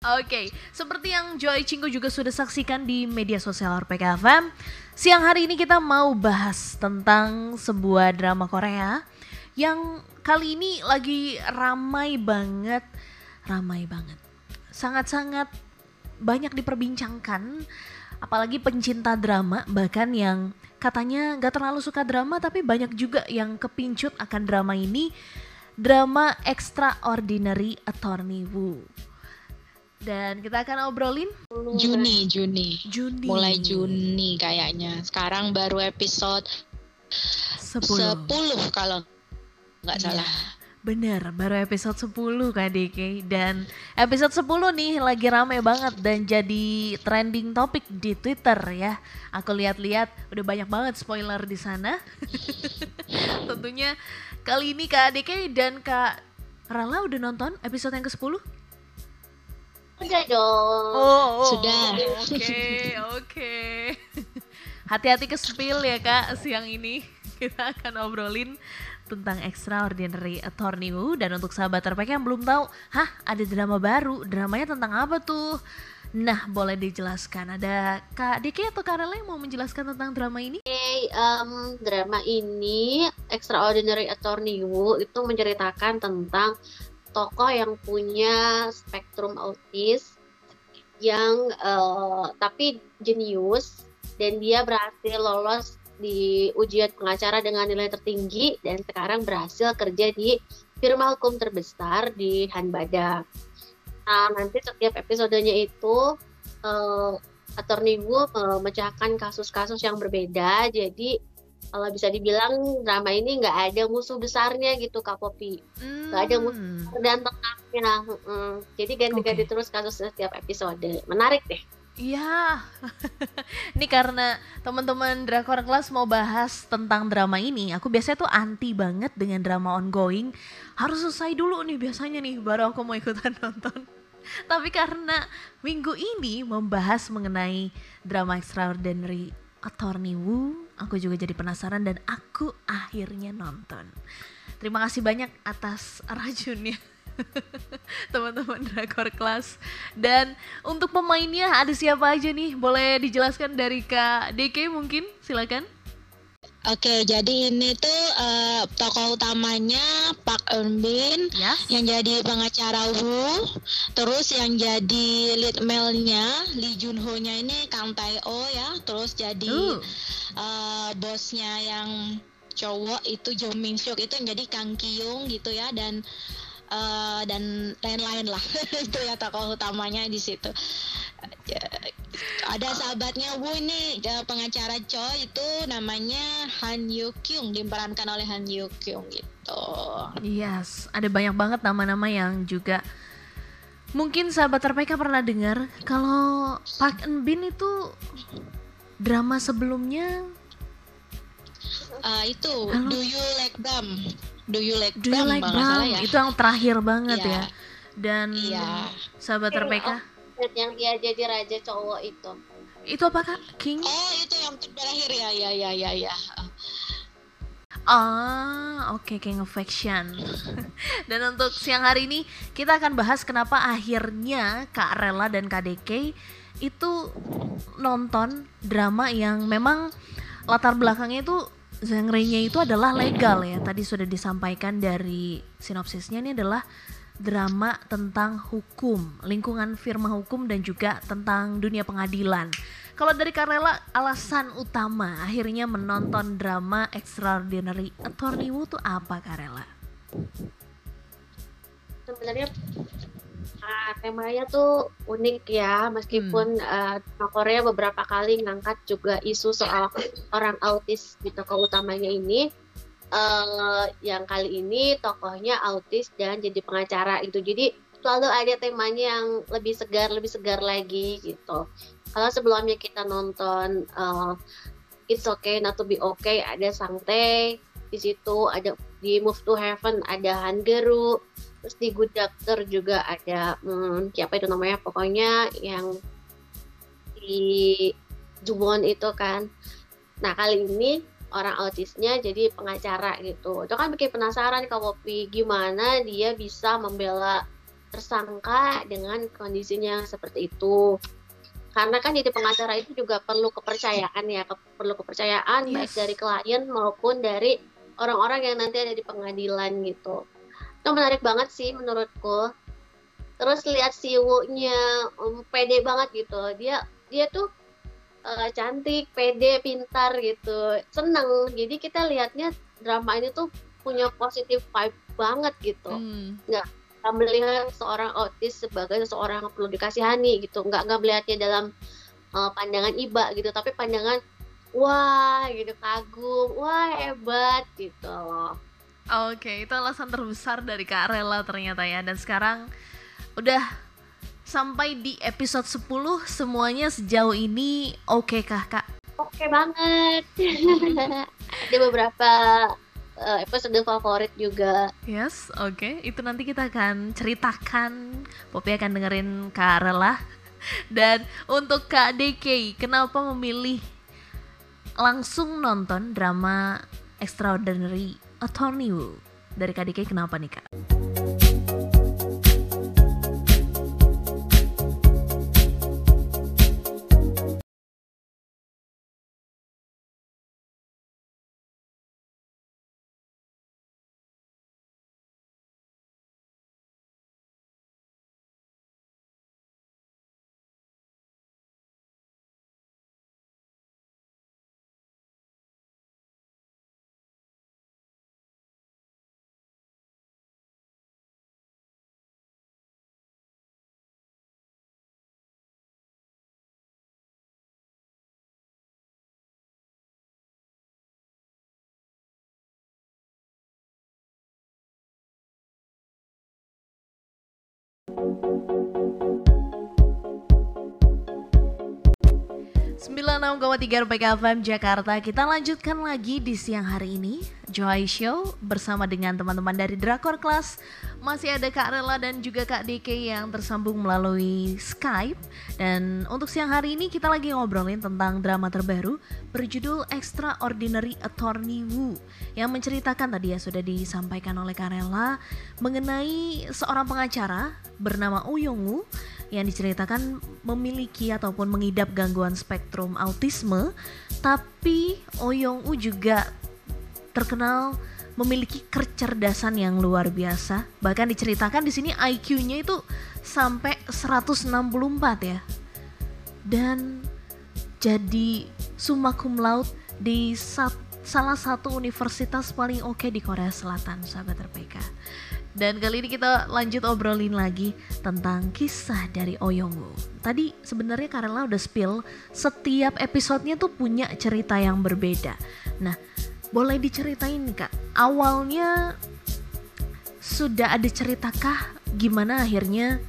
Oke, seperti yang Joy Cinggu juga sudah saksikan di media sosial RPK FM, siang hari ini kita mau bahas tentang sebuah drama Korea yang kali ini lagi ramai banget, ramai banget, sangat-sangat banyak diperbincangkan, apalagi pencinta drama bahkan yang katanya gak terlalu suka drama tapi banyak juga yang kepincut akan drama ini, drama Extraordinary Attorney Woo. Dan kita akan obrolin Juni, Juni. Juni. Mulai Juni kayaknya. Sekarang baru episode 10. 10 kalau nggak Iya, salah. Bener, baru episode 10 Kak Diki Dan episode 10 nih lagi rame banget dan jadi trending topik di Twitter ya Aku lihat-lihat udah banyak banget spoiler di sana Tentunya kali ini Kak Diki dan Kak Rala udah nonton episode yang ke-10? Udah dong. Oh, Sudah. Oke, oke. Hati-hati ke spill ya kak siang ini. Kita akan obrolin tentang Extraordinary Attorney Woo dan untuk sahabat RPK yang belum tahu, hah ada drama baru, dramanya tentang apa tuh? Nah boleh dijelaskan, ada Kak Diki atau Kak Rela yang mau menjelaskan tentang drama ini? Oke, em, drama ini Extraordinary Attorney Woo itu menceritakan tentang tokoh yang punya spektrum autis yang eh, tapi jenius dan dia berhasil lolos di ujian pengacara dengan nilai tertinggi dan sekarang berhasil kerja di firma hukum terbesar di Hanbada. Nah, nanti setiap episodenya itu eh, Attorney Wu memecahkan kasus-kasus yang berbeda. Jadi kalau bisa dibilang drama ini nggak ada musuh besarnya gitu Kak Popi. Nggak ada Hmm. Dan tengahnya. mm-mm. Jadi ganti-ganti Oke. terus kasus setiap episode. Menarik deh. Iya. ini karena teman-teman Drakor Class mau bahas tentang drama ini. Aku biasanya tuh anti banget dengan drama ongoing. Harus selesai dulu nih biasanya nih baru aku mau ikutan nonton. Tapi karena minggu ini membahas mengenai drama Extraordinary Attorney Woo, aku juga jadi penasaran dan aku akhirnya nonton. Terima kasih banyak atas racunnya teman-teman Drakor Class. Dan untuk pemainnya ada siapa aja nih? Boleh dijelaskan dari Kak DK mungkin? Silakan. Oke, jadi ini tuh eh, tokoh utamanya Park Eun Bin Ya. yang jadi pengacara Wu, terus yang jadi lead male-nya Lee Jun Ho-nya ini Kang Tae Oh ya, terus jadi Uh, bosnya yang cowok itu Jo Min Hyuk itu yang jadi Kang Kyung gitu ya dan eh, dan lain-lain lah. Itu ya tokoh utamanya di situ ada sahabatnya Wu ini eh, pengacara Choi itu namanya Han Yu Kyung diperankan oleh Han Yu Kyung gitu yes, ada banyak banget nama-nama yang juga mungkin sahabat RPK pernah dengar kalau Park Eun Bin itu drama sebelumnya Eh, itu Halo? Do You Like Them Do You Like Do You Like Brown ya itu yang terakhir banget Iya. ya. Dan Iya. sahabat RPK Yang dia jadi raja cowok itu. itu apa Kak? King? Oh itu yang terakhir ya ya ya ya ya. Ah, oke King of Fiction. dan untuk siang hari ini kita akan bahas kenapa akhirnya Kak Rela dan Kak DK itu nonton drama yang memang latar belakangnya itu genre-nya itu adalah legal ya. Tadi sudah disampaikan dari sinopsisnya ini adalah drama tentang hukum, lingkungan firma hukum dan juga tentang dunia pengadilan. Kalau dari Karela, alasan utama akhirnya menonton drama Extraordinary Attorney Woo tuh apa Karela? Sebenarnya ah, temanya tuh unik ya, meskipun eh, drama Korea beberapa kali ngangkat juga isu soal orang autis di tokoh utamanya ini. Eh yang kali ini tokohnya autis dan jadi pengacara itu. Jadi selalu ada temanya yang lebih segar, lebih segar lagi gitu. Kalau sebelumnya kita nonton eh, It's Okay Not to Be Okay ada Sang Tae, di situ ada di Move to Heaven ada Han Geru, terus di Good Doctor juga ada hmm, siapa itu namanya pokoknya yang di Jubon itu kan. Nah kali ini orang autisnya jadi pengacara gitu. Itu kan bikin penasaran kalau Poppy gimana dia bisa membela tersangka dengan kondisinya seperti itu. Karena kan jadi pengacara itu juga perlu kepercayaan ya, ke perlu kepercayaan yes. baik dari klien maupun dari orang-orang yang nanti ada di pengadilan gitu. Itu menarik banget sih menurutku. Terus lihat si Wu-nya um, pede banget gitu. Dia dia tuh uh, cantik, pede, pintar gitu, seneng. Jadi kita lihatnya drama ini tuh punya positif vibe banget gitu. Hmm. Nggak nggak melihat seorang autis sebagai seseorang yang perlu dikasihani gitu. Nggak nggak melihatnya dalam uh, pandangan iba gitu, tapi pandangan wah gitu kagum, wah hebat gitu loh. Oke, itu alasan terbesar dari Kak Rela ternyata ya. Dan sekarang udah sampai di episode 10 semuanya sejauh ini oke okay kah kak? Oke okay banget. Ada beberapa uh, episode favorit juga. Yes, oke. Okay. Itu nanti kita akan ceritakan. Poppy akan dengerin Kak Rela. Dan untuk Kak DK, kenapa memilih langsung nonton drama Extraordinary Attorney Wu? Dari Kak DK kenapa nih Kak? 96,3 RPK FM Jakarta. Kita lanjutkan lagi di siang hari ini Joy Show bersama dengan teman-teman dari Drakor Class. Masih ada Kak Rela dan juga Kak DK yang tersambung melalui Skype. Dan untuk siang hari ini kita lagi ngobrolin tentang drama terbaru Berjudul Extraordinary Attorney Wu Yang menceritakan tadi ya sudah disampaikan oleh Kak Rela Mengenai seorang pengacara bernama Uyong Wu yang diceritakan memiliki ataupun mengidap gangguan spektrum autisme, tapi Oyong U juga terkenal memiliki kecerdasan yang luar biasa. Bahkan diceritakan di sini IQ-nya itu sampai 164 ya. Dan jadi summa cum laude di sat, salah satu universitas paling oke di Korea Selatan, sahabat RPK. Dan kali ini kita lanjut obrolin lagi tentang kisah dari Oyongwoo. Tadi sebenarnya Karela udah spill setiap episodenya tuh punya cerita yang berbeda. Nah, boleh diceritain kak, awalnya sudah ada ceritakah gimana akhirnya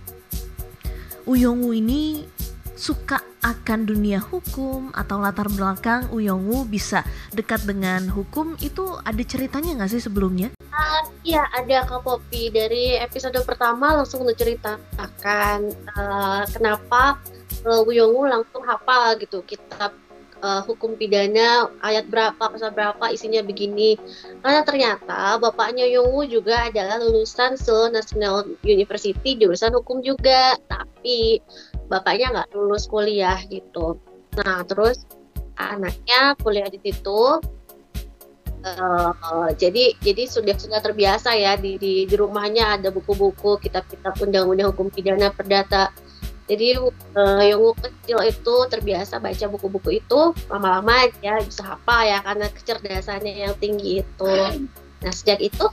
Uyongwoo ini suka akan dunia hukum atau latar belakang Uyongwoo bisa dekat dengan hukum? Itu ada ceritanya nggak sih sebelumnya? Uh, iya ada Kak Poppy. Dari episode pertama langsung menceritakan uh, kenapa uh, Uyongwoo langsung hafal gitu kitab uh, hukum pidana ayat berapa pasal berapa isinya begini. Karena ternyata bapaknya Yongwoo juga adalah lulusan Seoul National University jurusan hukum juga. Tapi bapaknya nggak lulus kuliah gitu. Nah terus anaknya kuliah di situ. Uh, jadi jadi sudah sudah terbiasa ya di, di di rumahnya ada buku-buku kitab-kitab undang-undang hukum pidana perdata jadi uh, yang kecil itu terbiasa baca buku-buku itu lama-lama dia bisa hafal ya karena kecerdasannya yang tinggi itu nah sejak itu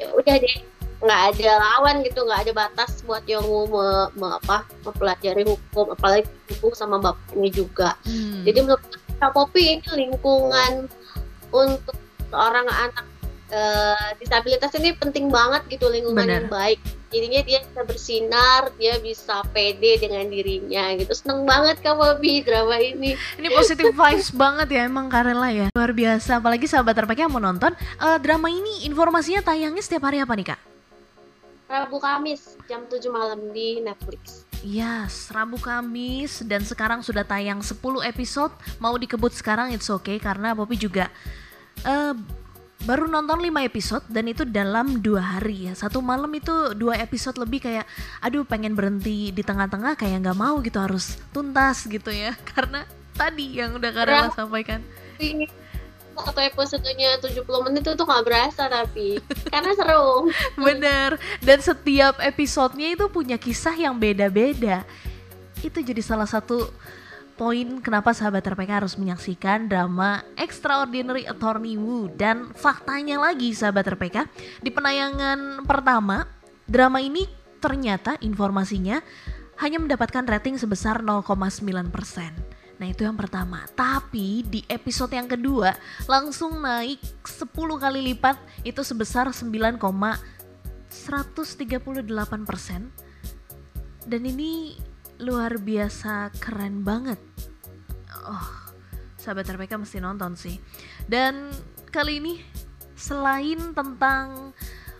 ya udah deh nggak ada lawan gitu nggak ada batas buat Yongu me, me, apa mempelajari hukum apalagi hukum sama bapaknya juga hmm. jadi menurut Kak Popi ini lingkungan untuk seorang anak uh, disabilitas ini penting banget gitu lingkungan Bener. yang baik. Jadinya dia bisa bersinar dia bisa pede dengan dirinya gitu. Seneng banget kak Bobby drama ini. Ini positif vibes banget ya emang Karela ya. Luar biasa apalagi sahabat terpakai yang mau nonton. Uh, drama ini informasinya tayangnya setiap hari apa nih kak? Rabu Kamis jam 7 malam di Netflix. Yes, Rabu Kamis dan sekarang sudah tayang 10 episode. Mau dikebut sekarang it's okay karena Poppy juga eh, baru nonton 5 episode dan itu dalam dua hari ya. Satu malam itu dua episode lebih kayak aduh pengen berhenti di tengah-tengah kayak nggak mau gitu harus tuntas gitu ya. Karena tadi yang udah Karela sampaikan. Ini satu episodenya 70 menit itu tuh nggak berasa tapi karena seru. bener. Dan setiap episodenya itu punya kisah yang beda-beda. Itu jadi salah satu poin kenapa sahabat RPK harus menyaksikan drama Extraordinary Attorney Woo dan faktanya lagi sahabat RPK di penayangan pertama drama ini ternyata informasinya hanya mendapatkan rating sebesar 0,9 Nah itu yang pertama. Tapi di episode yang kedua langsung naik 10 kali lipat itu sebesar 9,138 persen. Dan ini luar biasa keren banget. Oh, sahabat RPK mesti nonton sih. Dan kali ini selain tentang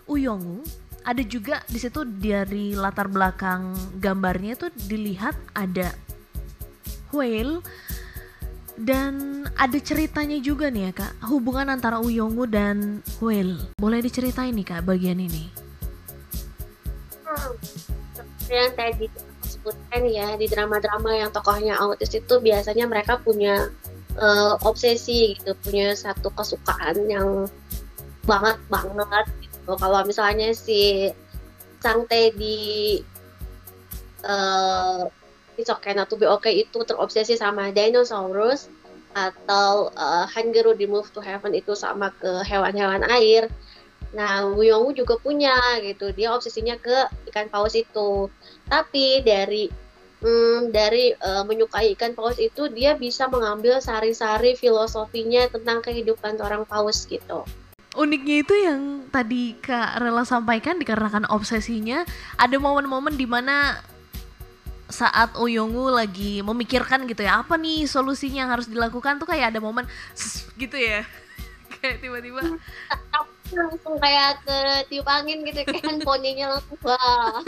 Uyongu, ada juga di situ dari latar belakang gambarnya itu dilihat ada whale dan ada ceritanya juga nih ya kak hubungan antara Uyongu dan whale boleh diceritain nih kak bagian ini Hmm, yang tadi sebutkan ya di drama-drama yang tokohnya autis itu biasanya mereka punya eh, obsesi gitu punya satu kesukaan yang banget banget gitu kalau misalnya si Sang Teddy eh It's Okay Not To Be Okay itu terobsesi sama dinosaurus atau uh, di Move to Heaven itu sama ke hewan-hewan air. Nah, Wuyongwu juga punya gitu. Dia obsesinya ke ikan paus itu. Tapi dari hmm, dari uh, menyukai ikan paus itu dia bisa mengambil sari-sari filosofinya tentang kehidupan seorang paus gitu. uniknya itu yang tadi kak Rela sampaikan dikarenakan obsesinya ada momen-momen di mana saat Uyongu lagi memikirkan gitu ya apa nih solusinya yang harus dilakukan tuh kayak ada momen gitu ya kayak tiba-tiba langsung kayak ke tiup angin gitu kan poninya langsung wah.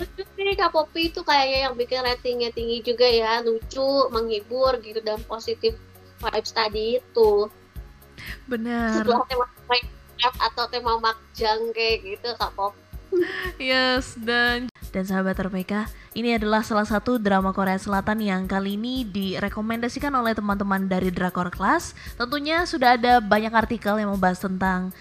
Lucu sih Kak Poppy itu kayaknya yang bikin ratingnya tinggi juga ya lucu menghibur gitu dan positif vibes tadi itu. Benar. Setelah tema atau tema makjang kayak gitu Kak Pop Yes, dan dan sahabat RPK, ini adalah salah satu drama Korea Selatan yang kali ini direkomendasikan oleh teman-teman dari Drakor Class. Tentunya sudah ada banyak artikel yang membahas tentang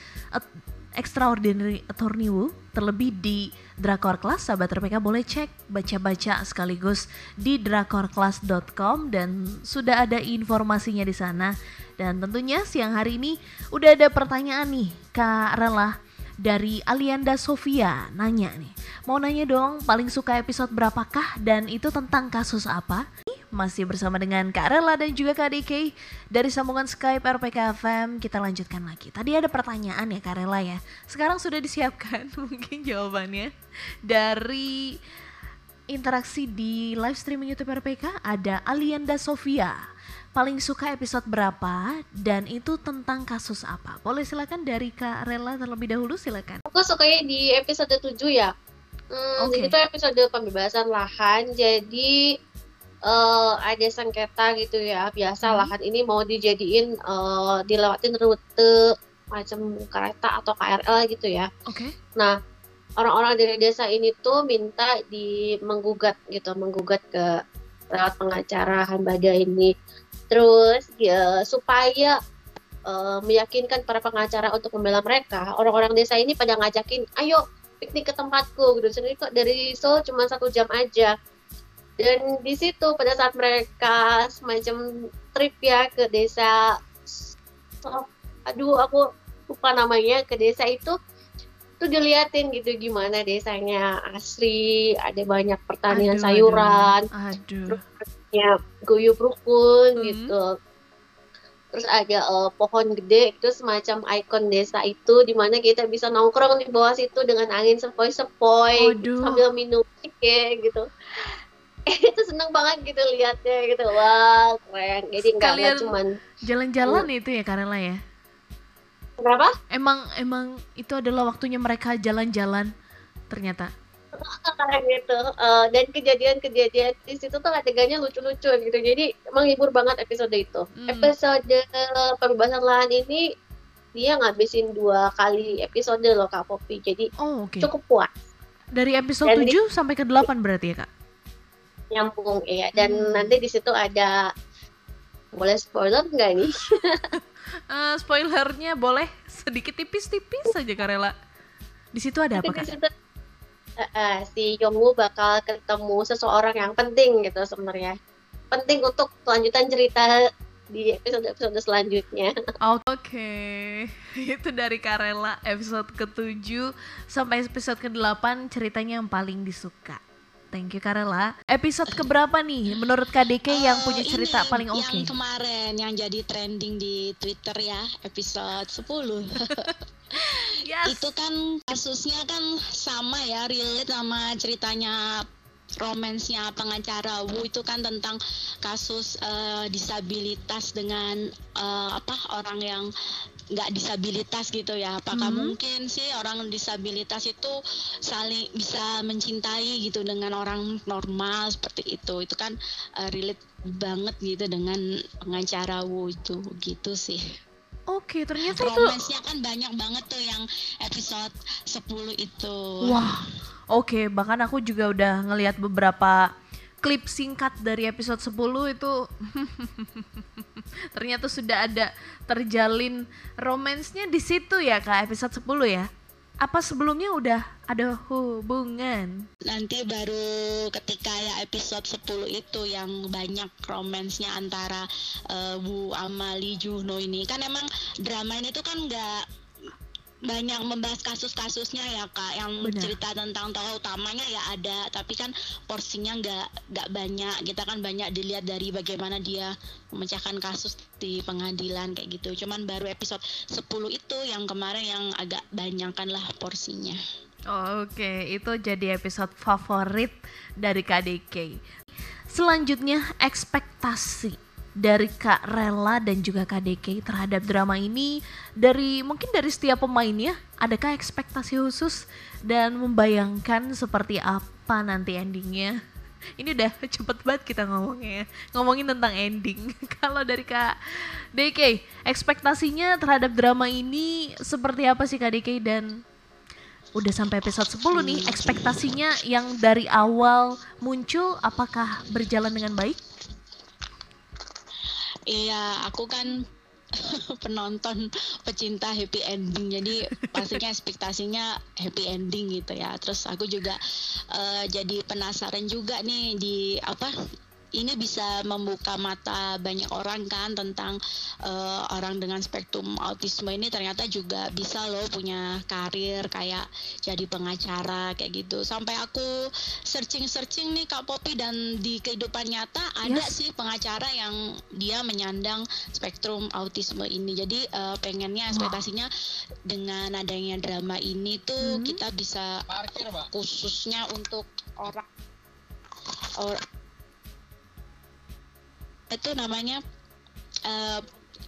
Extraordinary Attorney Woo, terlebih di Drakor Class. Sahabat RPK boleh cek baca-baca sekaligus di drakorclass.com dan sudah ada informasinya di sana. Dan tentunya siang hari ini udah ada pertanyaan nih, Kak Rela dari Alianda Sofia nanya nih. Mau nanya dong paling suka episode berapakah dan itu tentang kasus apa? Masih bersama dengan Kak Rela dan juga Kak DK dari sambungan Skype RPK FM kita lanjutkan lagi. Tadi ada pertanyaan ya Kak Rela ya. Sekarang sudah disiapkan mungkin jawabannya. Dari interaksi di live streaming YouTube RPK ada Alianda Sofia paling suka episode berapa dan itu tentang kasus apa? Boleh silakan dari Kak Rela terlebih dahulu silakan. aku sukanya di episode 7 ya hmm, Oke. itu episode pembebasan lahan jadi eh, ada sengketa gitu ya biasa Hmm. lahan ini mau dijadiin eh, dilewatin rute macam kereta atau KRL gitu ya Oke. Nah, orang-orang dari desa ini tuh minta di menggugat gitu, menggugat ke lewat pengacara Hambada ini. Terus ya supaya eh, meyakinkan para pengacara untuk membela mereka, orang-orang desa ini pada ngajakin, ayo piknik ke tempatku gitu. Sendiri kok dari Seoul cuma satu jam aja. Dan di situ pada saat mereka semacam trip ya ke desa, oh, aduh aku lupa namanya ke desa itu tuh diliatin gitu gimana desanya asri ada banyak pertanian Aduh, sayuran Aduh. Ya guyup rukun Hmm. gitu terus ada eh, pohon gede itu semacam ikon desa itu di mana kita bisa nongkrong di bawah situ dengan angin sepoi-sepoi Waduh. sambil minum kayak gitu itu seneng banget gitu liatnya gitu wah keren jadi nggak Sekalian- cuman Jalan-jalan itu ya Kak Rela ya. kenapa Emang emang itu adalah waktunya mereka jalan-jalan ternyata. Gitu. Uh, dan kejadian-kejadian di situ tuh adegannya lucu-lucu gitu. Jadi menghibur banget episode itu. Hmm. episode perubahan lahan ini dia ngabisin dua kali episode loh kak Poppy. Jadi oh, okay. cukup puas. Dari episode dan 7 di, sampai ke 8 berarti ya kak? Nyambung ya dan hmm. nanti di situ ada boleh spoiler nggak nih? Uh, spoilernya boleh sedikit tipis-tipis saja Karela di situ ada apa kak? Uh, si Yongwoo bakal ketemu seseorang yang penting gitu sebenarnya penting untuk kelanjutan cerita di episode-episode selanjutnya. Oke, okay. itu dari Karela episode ke-7 sampai episode ke-8 ceritanya yang paling disuka. Thank you Karela. Episode keberapa nih menurut KDK uh, yang punya cerita ini, paling oke? Okay? Yang kemarin yang jadi trending di Twitter ya, episode 10. yes. Itu kan kasusnya kan sama ya, relate sama ceritanya romansnya pengacara Wu. Itu kan tentang kasus uh, disabilitas dengan uh, apa orang yang nggak disabilitas gitu ya. Apakah mm -hmm. mungkin sih orang disabilitas itu saling bisa mencintai gitu dengan orang normal seperti itu? Itu kan uh, relate banget gitu dengan pengacara Wu itu. Gitu sih Oke, ternyata itu romansnya kan banyak banget tuh yang episode 10 itu. Wah. Oke, bahkan aku juga udah ngelihat beberapa klip singkat dari episode 10 itu ternyata sudah ada terjalin romansnya di situ ya Kak, episode 10 ya apa sebelumnya udah ada hubungan? Nanti baru ketika ya episode 10 itu yang banyak romansnya antara uh, Bu Amali Juno ini. Kan emang drama ini tuh kan nggak banyak membahas kasus-kasusnya ya kak. Yang Benar. cerita tentang tokoh utamanya ya ada tapi kan porsinya nggak nggak banyak. Kita kan banyak dilihat dari bagaimana dia memecahkan kasus di pengadilan kayak gitu. Cuman baru episode 10 itu yang kemarin yang agak banyak kan lah porsinya. Oh, oke okay. itu jadi episode favorit dari KDK selanjutnya ekspektasi dari Kak Rela dan juga Kak DK terhadap drama ini. Dari mungkin dari setiap pemainnya adakah ekspektasi khusus dan membayangkan seperti apa nanti endingnya? Ini udah cepet banget kita ngomongnya ngomongin tentang ending. Kalau dari Kak DK ekspektasinya terhadap drama ini seperti apa sih Kak DK dan udah sampai episode 10 nih ekspektasinya yang dari awal muncul apakah berjalan dengan baik? Iya, aku kan penonton pecinta happy ending. Jadi pastinya ekspektasinya happy ending gitu ya. Terus aku juga uh, jadi penasaran juga nih di apa ini bisa membuka mata banyak orang kan tentang uh, orang dengan spektrum autisme ini ternyata juga bisa loh punya karir kayak jadi pengacara kayak gitu. Sampai aku searching-searching nih Kak Popi dan di kehidupan nyata ada yes. sih pengacara yang dia menyandang spektrum autisme ini. Jadi uh, pengennya ekspektasinya wow. dengan adanya drama ini tuh hmm. kita bisa Parkir, khususnya untuk orang orang itu namanya uh,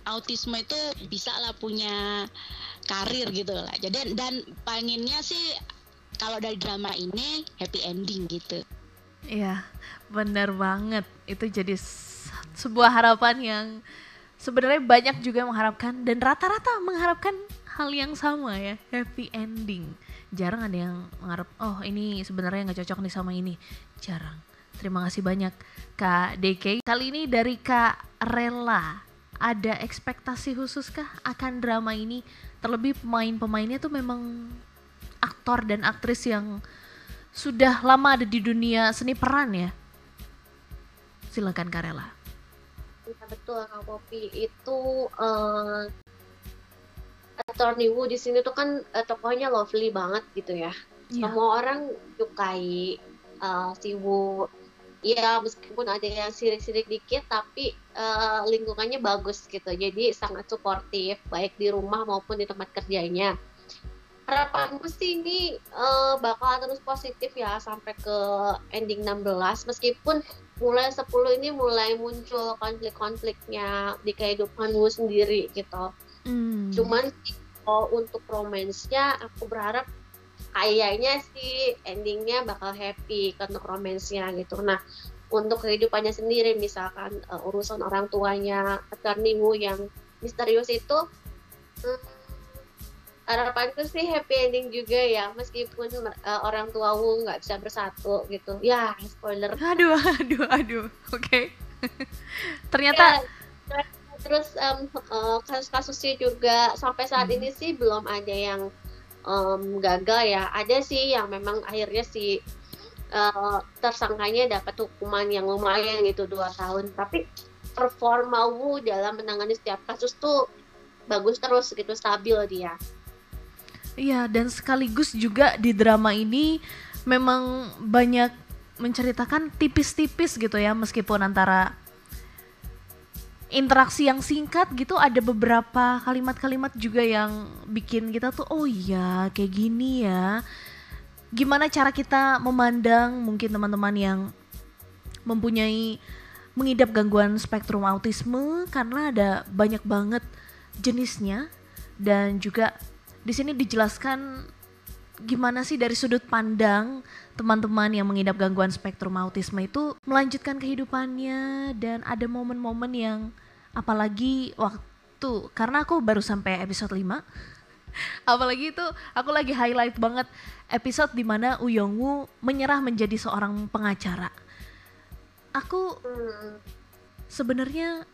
autisme itu bisa lah punya karir gitu lah. Jadi dan pengennya sih kalau dari drama ini happy ending gitu. Iya, benar banget. Itu jadi sebuah harapan yang sebenarnya banyak juga mengharapkan dan rata-rata mengharapkan hal yang sama ya, happy ending. Jarang ada yang mengharap, oh ini sebenarnya nggak cocok nih sama ini. Jarang Terima kasih banyak Kak DK. Kali ini dari Kak Rela. Ada ekspektasi khusus kah akan drama ini? Terlebih pemain-pemainnya tuh memang aktor dan aktris yang sudah lama ada di dunia seni peran ya. Silakan Kak Rela. Ya, betul Kak Popi. Itu uh, Attorney Wu di sini tuh kan uh, tokohnya lovely banget gitu ya. Yeah. Semua orang sukai uh, si Wu ya meskipun ada yang sirik-sirik dikit tapi uh, lingkungannya bagus gitu. Jadi sangat suportif baik di rumah maupun di tempat kerjanya. Harapanku sih ini uh, bakal terus positif ya sampai ke ending 16 meskipun mulai 10 ini mulai muncul konflik-konfliknya di kehidupan gue sendiri gitu. Hmm. cuman oh, untuk romansnya aku berharap kayaknya sih endingnya bakal happy untuk romansnya gitu nah untuk kehidupannya sendiri misalkan uh, urusan orang tuanya attorney Wu yang misterius itu hmm, harapanku sih happy ending juga ya meskipun uh, orang tua Wu nggak bisa bersatu gitu ya spoiler aduh aduh aduh oke okay. ternyata ya, terus um, uh, kasus-kasusnya juga sampai saat hmm. ini sih belum ada yang um, gagal ya. Ada sih yang memang akhirnya si uh, tersangkanya dapat hukuman yang lumayan gitu dua tahun. Tapi performa Wu dalam menangani setiap kasus tuh bagus terus gitu stabil dia. Iya dan sekaligus juga di drama ini memang banyak menceritakan tipis-tipis gitu ya meskipun antara interaksi yang singkat gitu ada beberapa kalimat-kalimat juga yang bikin kita tuh oh iya kayak gini ya. Gimana cara kita memandang mungkin teman-teman yang mempunyai mengidap gangguan spektrum autisme karena ada banyak banget jenisnya. Dan juga di sini dijelaskan gimana sih dari sudut pandang teman-teman yang mengidap gangguan spektrum autisme itu melanjutkan kehidupannya dan ada momen-momen yang apalagi waktu karena aku baru sampai episode 5 apalagi itu aku lagi highlight banget episode di mana Uyongwoo menyerah menjadi seorang pengacara. Aku sebenarnya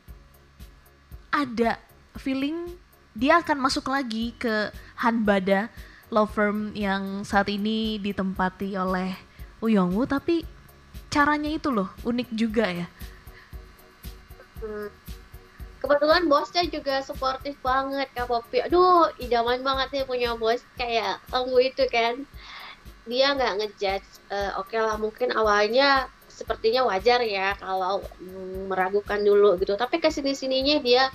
ada feeling dia akan masuk lagi ke Hanbada law firm yang saat ini ditempati oleh Uyongwoo tapi caranya itu loh unik juga ya. Hmm. Kebetulan bosnya juga suportif banget Kak Popi aduh idaman banget nih punya bos kayak Enggu itu kan. Dia nggak ngejudge uh, oke okay lah mungkin awalnya sepertinya wajar ya kalau meragukan dulu gitu. Tapi ke sini sininya dia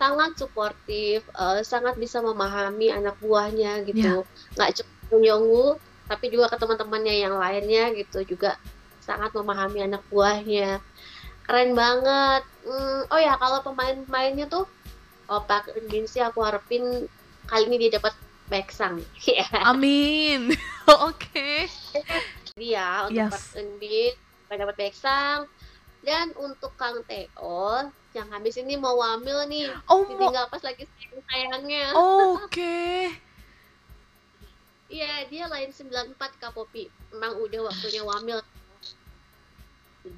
sangat suportif uh, sangat bisa memahami anak buahnya gitu yeah. nggak cuma Yongwu tapi juga ke teman-temannya yang lainnya gitu juga sangat memahami anak buahnya keren banget hmm, oh ya kalau pemain-pemainnya tuh oh Pak Eun sih aku harapin kali ini dia dapat Beksang yeah. amin oke okay. dia untuk yes. Pak Eun Bin dapat Beksang dan untuk Kang Teo yang habis ini mau wamil nih. Oh, ditinggal pas lagi sayang sayangnya. Oke. Okay. Iya, dia lain 94 Kak Popi. Emang udah waktunya wamil.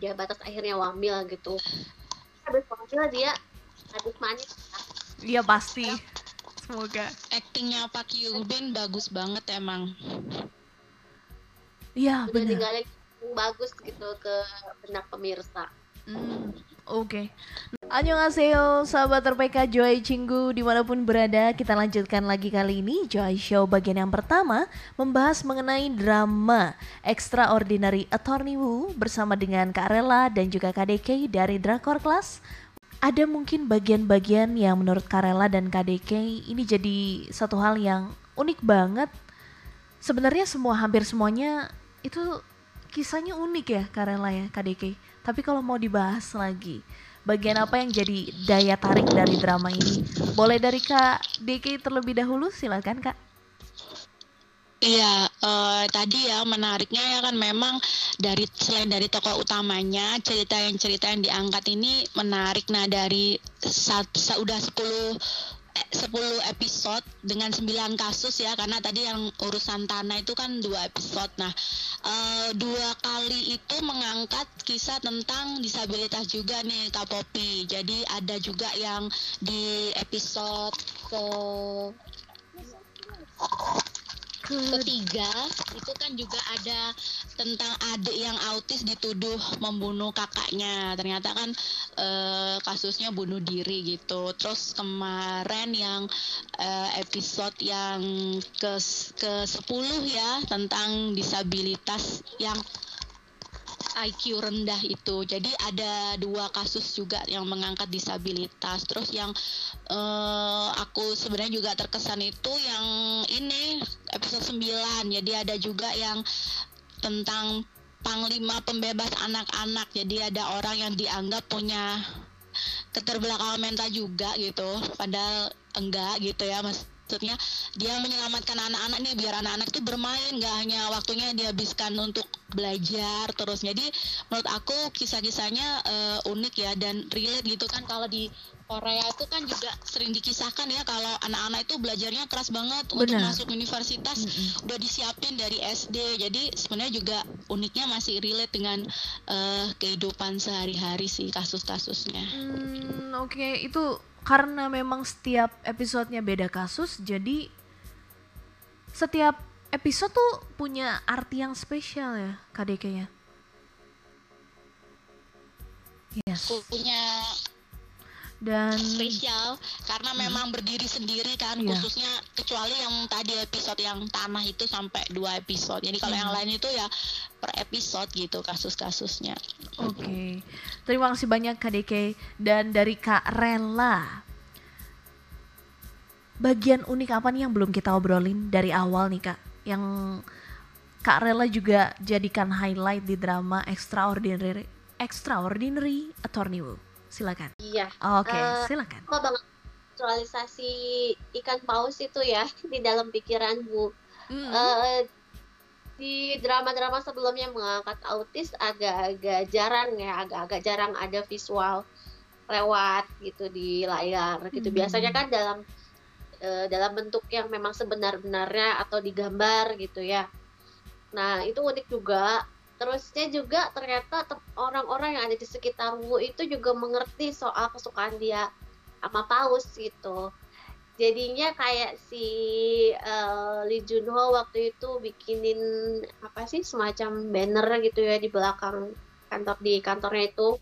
Dia batas akhirnya wamil gitu. Habis wamil dia habis manis. Iya pasti. Semoga. Actingnya Pak Yubin bagus banget emang. Iya benar tinggal bagus gitu ke benak pemirsa Hmm, Oke. Okay. Annyeonghaseyo, sahabat RPK Joy Cinggu di mana pun berada. Kita lanjutkan lagi kali ini Joy Show bagian yang pertama membahas mengenai drama Extraordinary Attorney Wu bersama dengan Kak Rela dan juga KDK dari Drakor Class. Ada mungkin bagian-bagian yang menurut Karela dan KDK ini jadi satu hal yang unik banget. Sebenarnya semua hampir semuanya itu kisahnya unik ya Karela ya KDK tapi kalau mau dibahas lagi, bagian apa yang jadi daya tarik dari drama ini? Boleh dari Kak DK terlebih dahulu, silakan Kak. Iya, uh, tadi ya menariknya ya kan memang dari selain dari tokoh utamanya cerita yang cerita yang diangkat ini menarik. Nah dari saat, sudah 10 10 episode dengan 9 kasus ya karena tadi yang urusan tanah itu kan dua episode. Nah uh, dua kali itu mengangkat kisah tentang disabilitas juga nih Kak Popi jadi ada juga yang di episode ke ketiga itu kan juga ada tentang adik yang autis dituduh membunuh kakaknya. Ternyata kan e, kasusnya bunuh diri gitu. Terus kemarin yang e, episode yang ke ke 10 ya tentang disabilitas yang IQ rendah itu. Jadi ada dua kasus juga yang mengangkat disabilitas. Terus yang uh, aku sebenarnya juga terkesan itu yang ini episode 9. Jadi ada juga yang tentang panglima pembebas anak-anak. Jadi ada orang yang dianggap punya keterbelakangan mental juga gitu. Padahal enggak gitu ya Mas maksudnya dia menyelamatkan anak-anak nih biar anak-anak itu bermain nggak hanya waktunya dihabiskan untuk belajar terus jadi menurut aku kisah-kisahnya uh, unik ya dan relate gitu kan kalau di Korea itu kan juga sering dikisahkan ya kalau anak-anak itu belajarnya keras banget Benar. untuk masuk universitas mm -hmm. udah disiapin dari SD jadi sebenarnya juga uniknya masih relate dengan uh, kehidupan sehari-hari sih kasus-kasusnya. Hmm, Oke okay. itu karena memang setiap episodenya beda kasus jadi setiap episode tuh punya arti yang spesial ya KDK ya. Yes. Punya dan spesial karena hmm. memang berdiri sendiri kan yeah. khususnya kecuali yang tadi episode yang tanah itu sampai dua episode jadi kalau hmm. yang lain itu ya per episode gitu kasus-kasusnya oke okay. terima kasih banyak KDK dan dari Kak Rela bagian unik apa nih yang belum kita obrolin dari awal nih Kak yang Kak Rela juga jadikan highlight di drama Extraordinary Extraordinary Attorney Wu silakan. Iya. Oke, okay, uh, eh, silakan. Apa banget visualisasi ikan paus itu ya di dalam pikiranku. Mm. Uh, di drama-drama sebelumnya mengangkat autis agak-agak jarang ya, agak-agak jarang ada visual lewat gitu di layar gitu. Mm. Biasanya kan dalam uh, dalam bentuk yang memang sebenar-benarnya atau digambar gitu ya. Nah, itu unik juga terusnya juga ternyata orang-orang yang ada di sekitar Wu itu juga mengerti soal kesukaan dia sama paus gitu. Jadinya kayak si uh, Lee Junho waktu itu bikinin apa sih semacam banner gitu ya di belakang kantor di kantornya itu.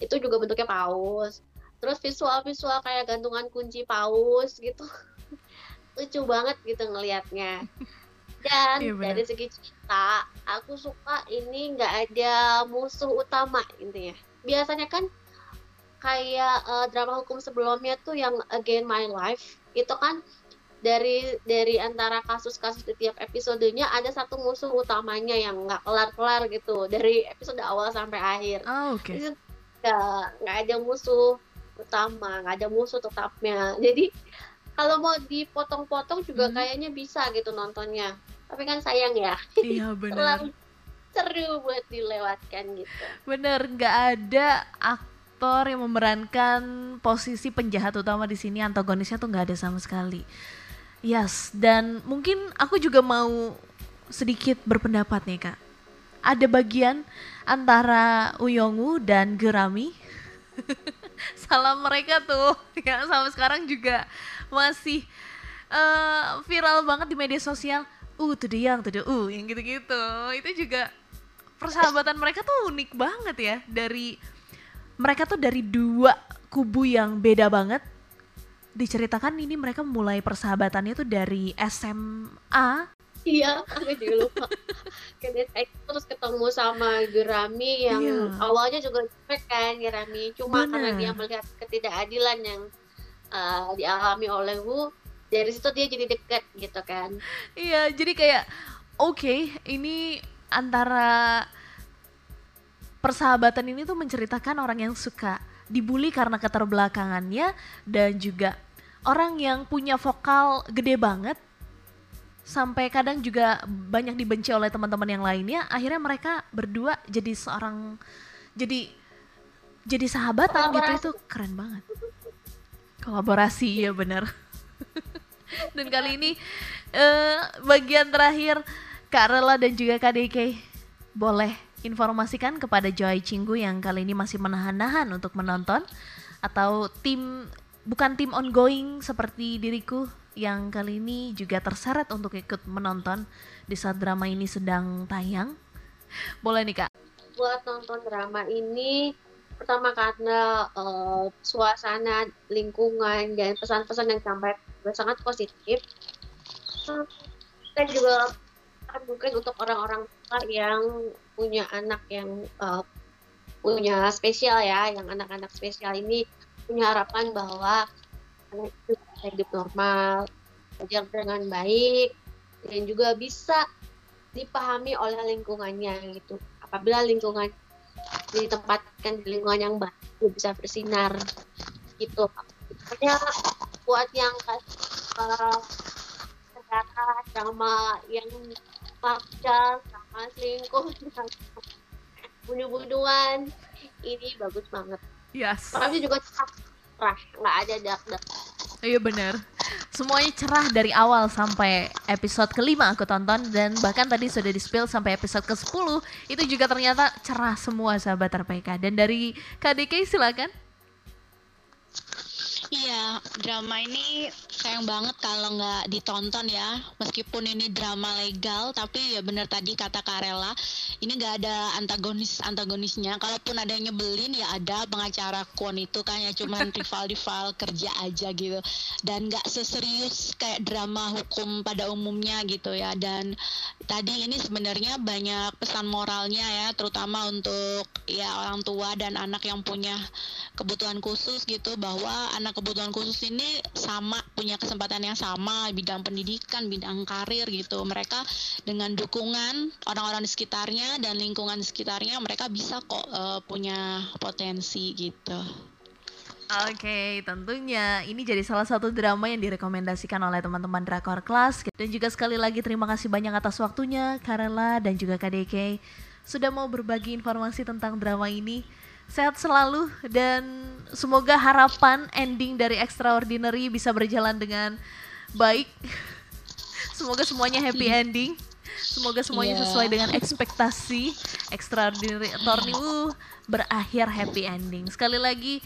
Itu juga bentuknya paus. Terus visual-visual kayak gantungan kunci paus gitu. Lucu banget gitu ngelihatnya dan iya dari segi cerita aku suka ini nggak ada musuh utama intinya biasanya kan kayak uh, drama hukum sebelumnya tuh yang Again My Life itu kan dari dari antara kasus-kasus di tiap episodenya ada satu musuh utamanya yang nggak kelar-kelar gitu dari episode awal sampai akhir. Oh, oke. Okay. Nggak ada musuh utama, nggak ada musuh tetapnya. Jadi kalau mau dipotong-potong juga hmm. kayaknya bisa gitu nontonnya. Tapi kan sayang ya. Iya benar. Seru buat dilewatkan gitu. Bener nggak ada aktor yang memerankan posisi penjahat utama di sini. Antagonisnya tuh nggak ada sama sekali. Yes dan mungkin aku juga mau sedikit berpendapat nih kak. Ada bagian antara Uyongu dan Gerami salam mereka tuh ya sampai sekarang juga masih uh, viral banget di media sosial. Uh, tuh dia yang tuh uh, yang gitu-gitu. Itu juga persahabatan mereka tuh unik banget ya. Dari mereka tuh dari dua kubu yang beda banget. Diceritakan ini mereka mulai persahabatannya tuh dari SMA iya aku juga lupa terus ketemu sama Gerami yang iya. awalnya juga cuek kan Gerami cuma Bener. karena dia melihat ketidakadilan yang uh, dialami oleh Wu dari situ dia jadi deket gitu kan iya jadi kayak oke okay, ini antara persahabatan ini tuh menceritakan orang yang suka dibully karena keterbelakangannya dan juga orang yang punya vokal gede banget sampai kadang juga banyak dibenci oleh teman-teman yang lainnya akhirnya mereka berdua jadi seorang jadi jadi sahabatan gitu. Itu keren banget. Kolaborasi ya benar. Dan kali ini uh, bagian terakhir Kak Rela dan juga Kak DK boleh informasikan kepada Joy Cinggu yang kali ini masih menahan-nahan untuk menonton? Atau tim bukan tim ongoing seperti diriku yang kali ini juga terseret untuk ikut menonton di saat drama ini sedang tayang. Boleh nih Kak. Buat nonton drama ini pertama karena uh, suasana lingkungan dan pesan-pesan yang sampai sangat positif dan juga mungkin untuk orang-orang yang punya anak yang uh, punya spesial ya yang anak-anak spesial ini punya harapan bahwa hidup normal belajar dengan baik dan juga bisa dipahami oleh lingkungannya gitu. Apabila lingkungan ditempatkan di lingkungan yang baik bisa bersinar gitu. Pokoknya buat yang uh, drama yang pakca sama selingkuh bunuh-bunuhan ini bagus banget. Yes. tapi juga cerah nggak ada dark Iya bener. Semuanya cerah dari awal sampai episode kelima aku tonton dan bahkan tadi sudah di spill sampai episode ke 10 itu juga ternyata cerah semua sahabat RPK. Dan dari KDK silakan. Iya, drama ini sayang banget kalau nggak ditonton ya. Meskipun ini drama legal, tapi ya bener tadi kata Karela, ini nggak ada antagonis antagonisnya. Kalaupun ada yang nyebelin ya ada pengacara Kwon itu kan ya cuman rival-rival kerja aja gitu. Dan nggak seserius kayak drama hukum pada umumnya gitu ya. Dan tadi ini sebenarnya banyak pesan moralnya ya, terutama untuk ya orang tua dan anak yang punya kebutuhan khusus gitu bahwa anak kebutuhan khusus ini sama punya kesempatan yang sama bidang pendidikan, bidang karir gitu. Mereka dengan dukungan orang-orang di sekitarnya dan lingkungan di sekitarnya mereka bisa kok uh, punya potensi gitu. Oke, tentunya ini jadi salah satu drama yang direkomendasikan oleh teman-teman Drakor Class dan juga sekali lagi terima kasih banyak atas waktunya Karela dan juga KDK sudah mau berbagi informasi tentang drama ini sehat selalu dan semoga harapan ending dari Extraordinary bisa berjalan dengan baik. Semoga semuanya happy ending. Semoga semuanya Yeah. sesuai dengan ekspektasi Extraordinary Attorney uh, berakhir happy ending. Sekali lagi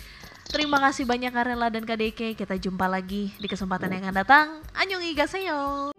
terima kasih banyak Karela dan KDK. Kita jumpa lagi di kesempatan yang akan datang. Annyeonghaseyo.